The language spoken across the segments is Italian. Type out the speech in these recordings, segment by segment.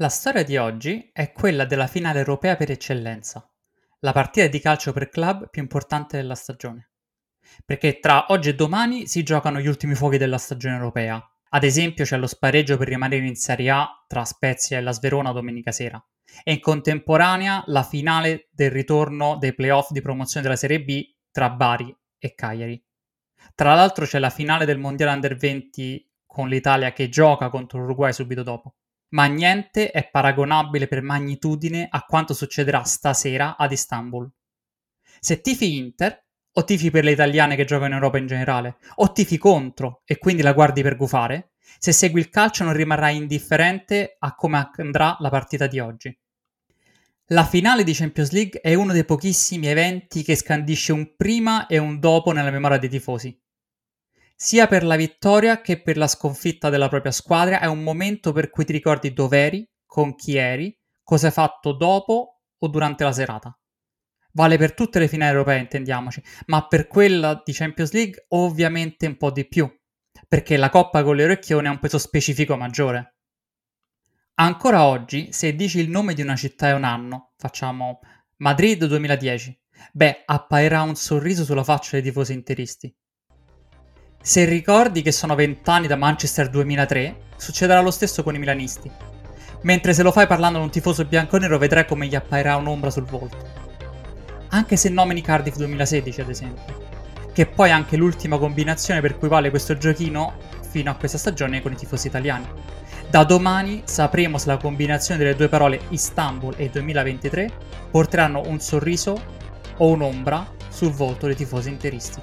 La storia di oggi è quella della finale europea per eccellenza, la partita di calcio per club più importante della stagione. Perché tra oggi e domani si giocano gli ultimi fuochi della stagione europea. Ad esempio c'è lo spareggio per rimanere in Serie A tra Spezia e la Sverona domenica sera. E in contemporanea la finale del ritorno dei playoff di promozione della Serie B tra Bari e Cagliari. Tra l'altro c'è la finale del Mondiale Under 20 con l'Italia che gioca contro l'Uruguay subito dopo ma niente è paragonabile per magnitudine a quanto succederà stasera ad Istanbul. Se tifi Inter, o tifi per le italiane che giocano in Europa in generale, o tifi contro e quindi la guardi per gufare, se segui il calcio non rimarrai indifferente a come andrà la partita di oggi. La finale di Champions League è uno dei pochissimi eventi che scandisce un prima e un dopo nella memoria dei tifosi sia per la vittoria che per la sconfitta della propria squadra, è un momento per cui ti ricordi dove eri, con chi eri, cosa hai fatto dopo o durante la serata. Vale per tutte le finali europee, intendiamoci, ma per quella di Champions League ovviamente un po' di più, perché la coppa con le orecchioni ha un peso specifico maggiore. Ancora oggi, se dici il nome di una città e un anno, facciamo Madrid 2010, beh, apparirà un sorriso sulla faccia dei tifosi interisti. Se ricordi che sono vent'anni da Manchester 2003, succederà lo stesso con i milanisti. Mentre se lo fai parlando con un tifoso bianco-nero vedrai come gli apparirà un'ombra sul volto. Anche se nomini Cardiff 2016, ad esempio. Che poi è anche l'ultima combinazione per cui vale questo giochino fino a questa stagione con i tifosi italiani. Da domani sapremo se la combinazione delle due parole Istanbul e 2023 porteranno un sorriso o un'ombra sul volto dei tifosi interisti.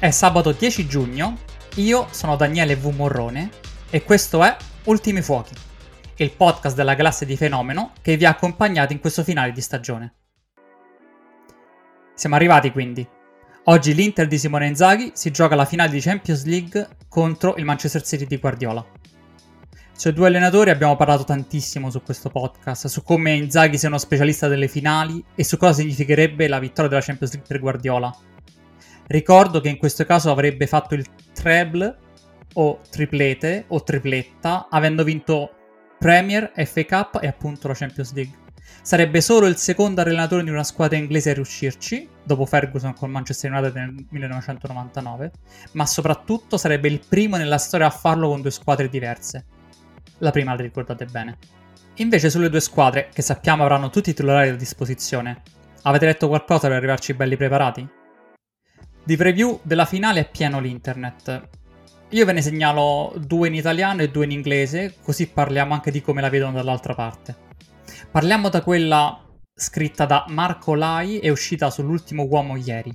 È sabato 10 giugno, io sono Daniele V. Morrone e questo è Ultimi Fuochi, il podcast della classe di Fenomeno che vi ha accompagnato in questo finale di stagione. Siamo arrivati quindi. Oggi l'Inter di Simone Inzaghi si gioca la finale di Champions League contro il Manchester City di Guardiola. Sui due allenatori abbiamo parlato tantissimo su questo podcast, su come Inzaghi sia uno specialista delle finali e su cosa significherebbe la vittoria della Champions League per Guardiola Ricordo che in questo caso avrebbe fatto il treble o triplete o tripletta, avendo vinto Premier, FA Cup e appunto la Champions League. Sarebbe solo il secondo allenatore di una squadra inglese a riuscirci, dopo Ferguson con Manchester United nel 1999, ma soprattutto sarebbe il primo nella storia a farlo con due squadre diverse. La prima la ricordate bene. Invece sulle due squadre, che sappiamo avranno tutti i titolari a disposizione, avete letto qualcosa per arrivarci belli preparati? Di preview della finale è pieno l'internet. Io ve ne segnalo due in italiano e due in inglese, così parliamo anche di come la vedono dall'altra parte. Parliamo da quella scritta da Marco Lai e uscita sull'ultimo uomo ieri.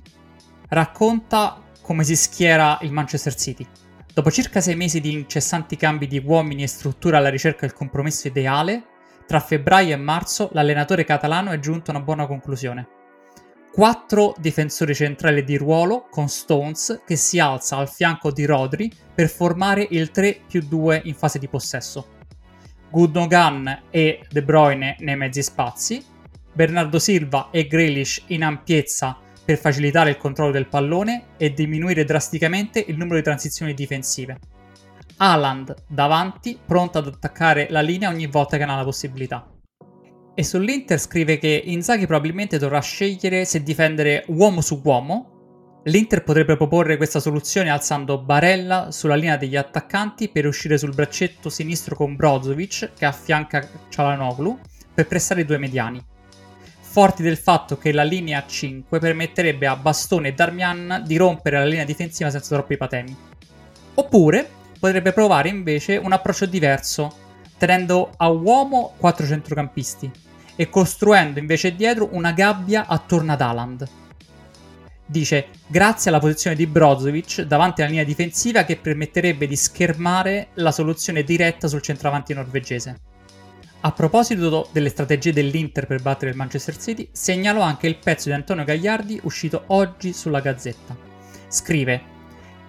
Racconta come si schiera il Manchester City. Dopo circa sei mesi di incessanti cambi di uomini e struttura alla ricerca del compromesso ideale, tra febbraio e marzo l'allenatore catalano è giunto a una buona conclusione quattro difensori centrali di ruolo con Stones che si alza al fianco di Rodri per formare il 3 più 2 in fase di possesso. Gundogan e De Bruyne nei mezzi spazi, Bernardo Silva e Grealish in ampiezza per facilitare il controllo del pallone e diminuire drasticamente il numero di transizioni difensive. Haaland davanti, pronto ad attaccare la linea ogni volta che ne ha la possibilità. E sull'Inter scrive che Inzaghi probabilmente dovrà scegliere se difendere uomo su uomo. L'Inter potrebbe proporre questa soluzione alzando Barella sulla linea degli attaccanti per uscire sul braccetto sinistro con Brozovic che affianca Cialanoglu per pressare i due mediani. Forti del fatto che la linea a 5 permetterebbe a Bastone e Darmian di rompere la linea difensiva senza troppi patemi. Oppure potrebbe provare invece un approccio diverso, tenendo a uomo quattro centrocampisti, e costruendo invece dietro una gabbia attorno ad Haaland. Dice, grazie alla posizione di Brozovic davanti alla linea difensiva che permetterebbe di schermare la soluzione diretta sul centravanti norvegese. A proposito delle strategie dell'Inter per battere il Manchester City, segnalo anche il pezzo di Antonio Gagliardi uscito oggi sulla Gazzetta. Scrive: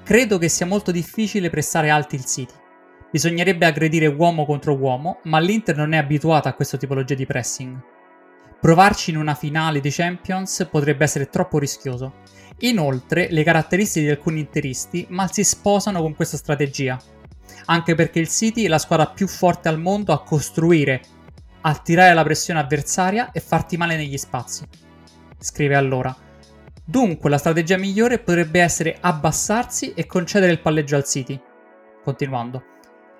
Credo che sia molto difficile pressare alti il City. Bisognerebbe aggredire uomo contro uomo, ma l'Inter non è abituata a questa tipologia di pressing. Provarci in una finale di Champions potrebbe essere troppo rischioso. Inoltre, le caratteristiche di alcuni interisti mal si sposano con questa strategia anche perché il City è la squadra più forte al mondo a costruire, attirare la pressione avversaria e farti male negli spazi. Scrive allora. Dunque la strategia migliore potrebbe essere abbassarsi e concedere il palleggio al City. Continuando.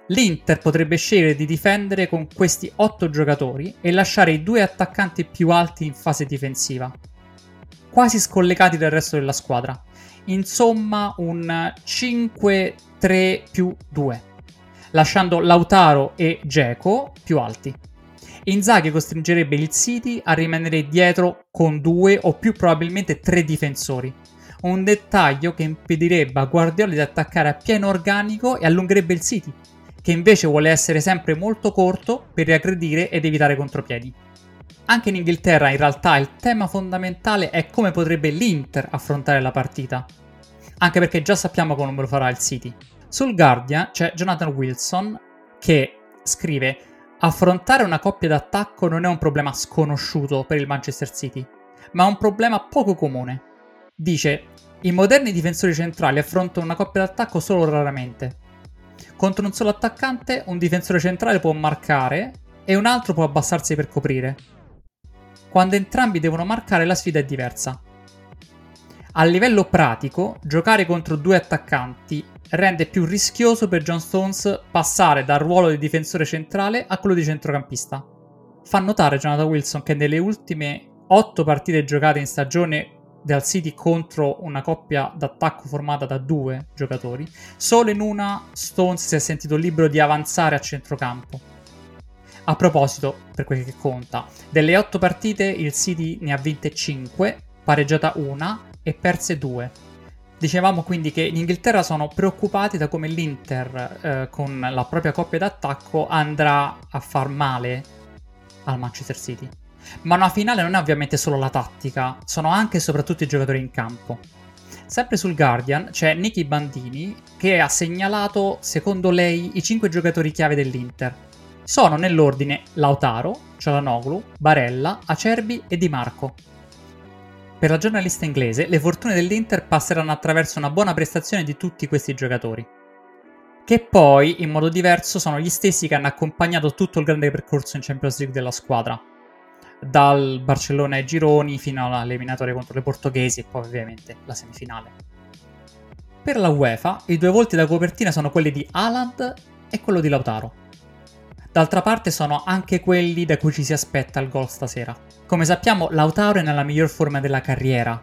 L'Inter potrebbe scegliere di difendere con questi 8 giocatori e lasciare i due attaccanti più alti in fase difensiva, quasi scollegati dal resto della squadra. Insomma, un 5-3 più 2 lasciando Lautaro e Geco più alti. Inzaghi costringerebbe il City a rimanere dietro con due o più probabilmente tre difensori. Un dettaglio che impedirebbe a Guardiola di attaccare a pieno organico e allungherebbe il City, che invece vuole essere sempre molto corto per riaggredire ed evitare contropiedi. Anche in Inghilterra in realtà il tema fondamentale è come potrebbe l'Inter affrontare la partita, anche perché già sappiamo come lo farà il City. Sul Guardian c'è Jonathan Wilson che scrive Affrontare una coppia d'attacco non è un problema sconosciuto per il Manchester City, ma un problema poco comune. Dice, i moderni difensori centrali affrontano una coppia d'attacco solo raramente. Contro un solo attaccante, un difensore centrale può marcare e un altro può abbassarsi per coprire. Quando entrambi devono marcare, la sfida è diversa. A livello pratico, giocare contro due attaccanti rende più rischioso per John Stones passare dal ruolo di difensore centrale a quello di centrocampista. Fa notare Jonathan Wilson che nelle ultime 8 partite giocate in stagione del City contro una coppia d'attacco formata da due giocatori, solo in una Stones si è sentito libero di avanzare a centrocampo. A proposito, per quel che conta, delle 8 partite il City ne ha vinte 5, pareggiata una e perse 2 Dicevamo quindi che in Inghilterra sono preoccupati da come l'Inter eh, con la propria coppia d'attacco andrà a far male al Manchester City. Ma una finale non è ovviamente solo la tattica, sono anche e soprattutto i giocatori in campo. Sempre sul Guardian c'è Nicky Bandini che ha segnalato, secondo lei, i 5 giocatori chiave dell'Inter. Sono nell'ordine Lautaro, Cialanoglu, Barella, Acerbi e Di Marco. Per la giornalista inglese, le fortune dell'Inter passeranno attraverso una buona prestazione di tutti questi giocatori. Che poi, in modo diverso, sono gli stessi che hanno accompagnato tutto il grande percorso in Champions League della squadra. Dal Barcellona ai gironi fino all'eliminatoria contro le portoghesi e poi ovviamente la semifinale. Per la UEFA, i due volti da copertina sono quelli di Haaland e quello di Lautaro. D'altra parte sono anche quelli da cui ci si aspetta il gol stasera. Come sappiamo, Lautaro è nella miglior forma della carriera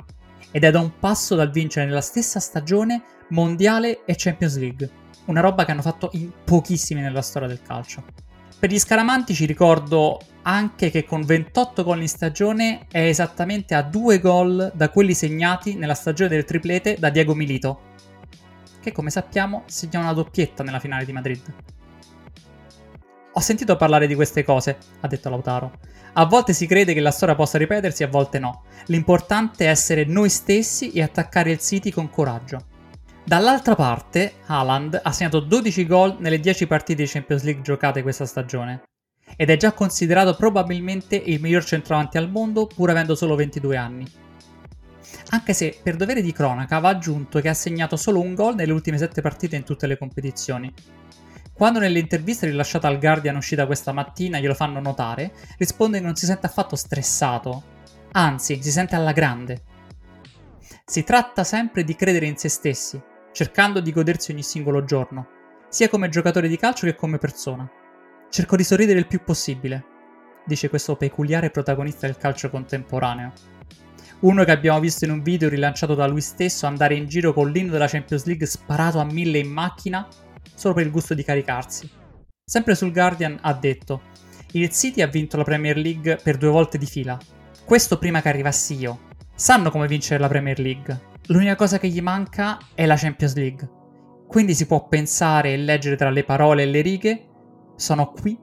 ed è da un passo dal vincere nella stessa stagione Mondiale e Champions League, una roba che hanno fatto in pochissimi nella storia del calcio. Per gli scaramantici ricordo anche che con 28 gol in stagione è esattamente a due gol da quelli segnati nella stagione del triplete da Diego Milito, che come sappiamo segna una doppietta nella finale di Madrid. Ho sentito parlare di queste cose, ha detto Lautaro. A volte si crede che la storia possa ripetersi, a volte no. L'importante è essere noi stessi e attaccare il City con coraggio. Dall'altra parte, Haaland ha segnato 12 gol nelle 10 partite di Champions League giocate questa stagione ed è già considerato probabilmente il miglior centravanti al mondo pur avendo solo 22 anni. Anche se, per dovere di cronaca, va aggiunto che ha segnato solo un gol nelle ultime 7 partite in tutte le competizioni, quando nell'intervista rilasciata al Guardian uscita questa mattina glielo fanno notare, risponde che non si sente affatto stressato, anzi si sente alla grande. Si tratta sempre di credere in se stessi, cercando di godersi ogni singolo giorno, sia come giocatore di calcio che come persona. Cerco di sorridere il più possibile, dice questo peculiare protagonista del calcio contemporaneo. Uno che abbiamo visto in un video rilanciato da lui stesso andare in giro con l'inno della Champions League sparato a mille in macchina solo per il gusto di caricarsi. Sempre sul Guardian ha detto: Il City ha vinto la Premier League per due volte di fila. Questo prima che arrivassi io. sanno come vincere la Premier League. L'unica cosa che gli manca è la Champions League. Quindi si può pensare e leggere tra le parole e le righe, sono qui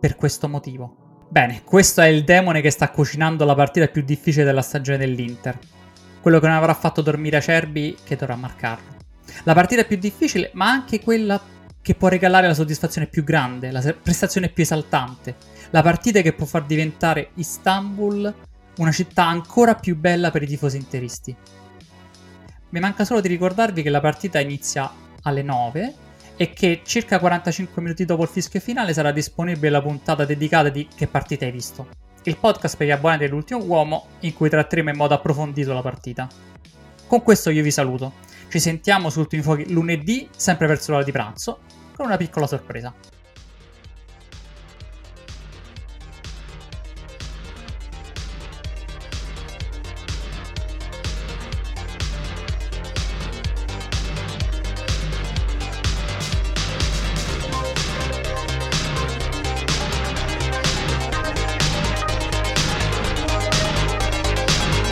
per questo motivo. Bene, questo è il demone che sta cucinando la partita più difficile della stagione dell'Inter. Quello che non avrà fatto dormire Acerbi che dovrà marcarlo. La partita più difficile, ma anche quella che può regalare la soddisfazione più grande, la prestazione più esaltante. La partita che può far diventare Istanbul una città ancora più bella per i tifosi interisti. Mi manca solo di ricordarvi che la partita inizia alle 9 e che circa 45 minuti dopo il fischio finale sarà disponibile la puntata dedicata di Che partita hai visto? Il podcast per gli abbonati dell'ultimo uomo in cui tratteremo in modo approfondito la partita. Con questo io vi saluto. Ci sentiamo su Ultimi Fuochi lunedì, sempre verso l'ora di pranzo, con una piccola sorpresa.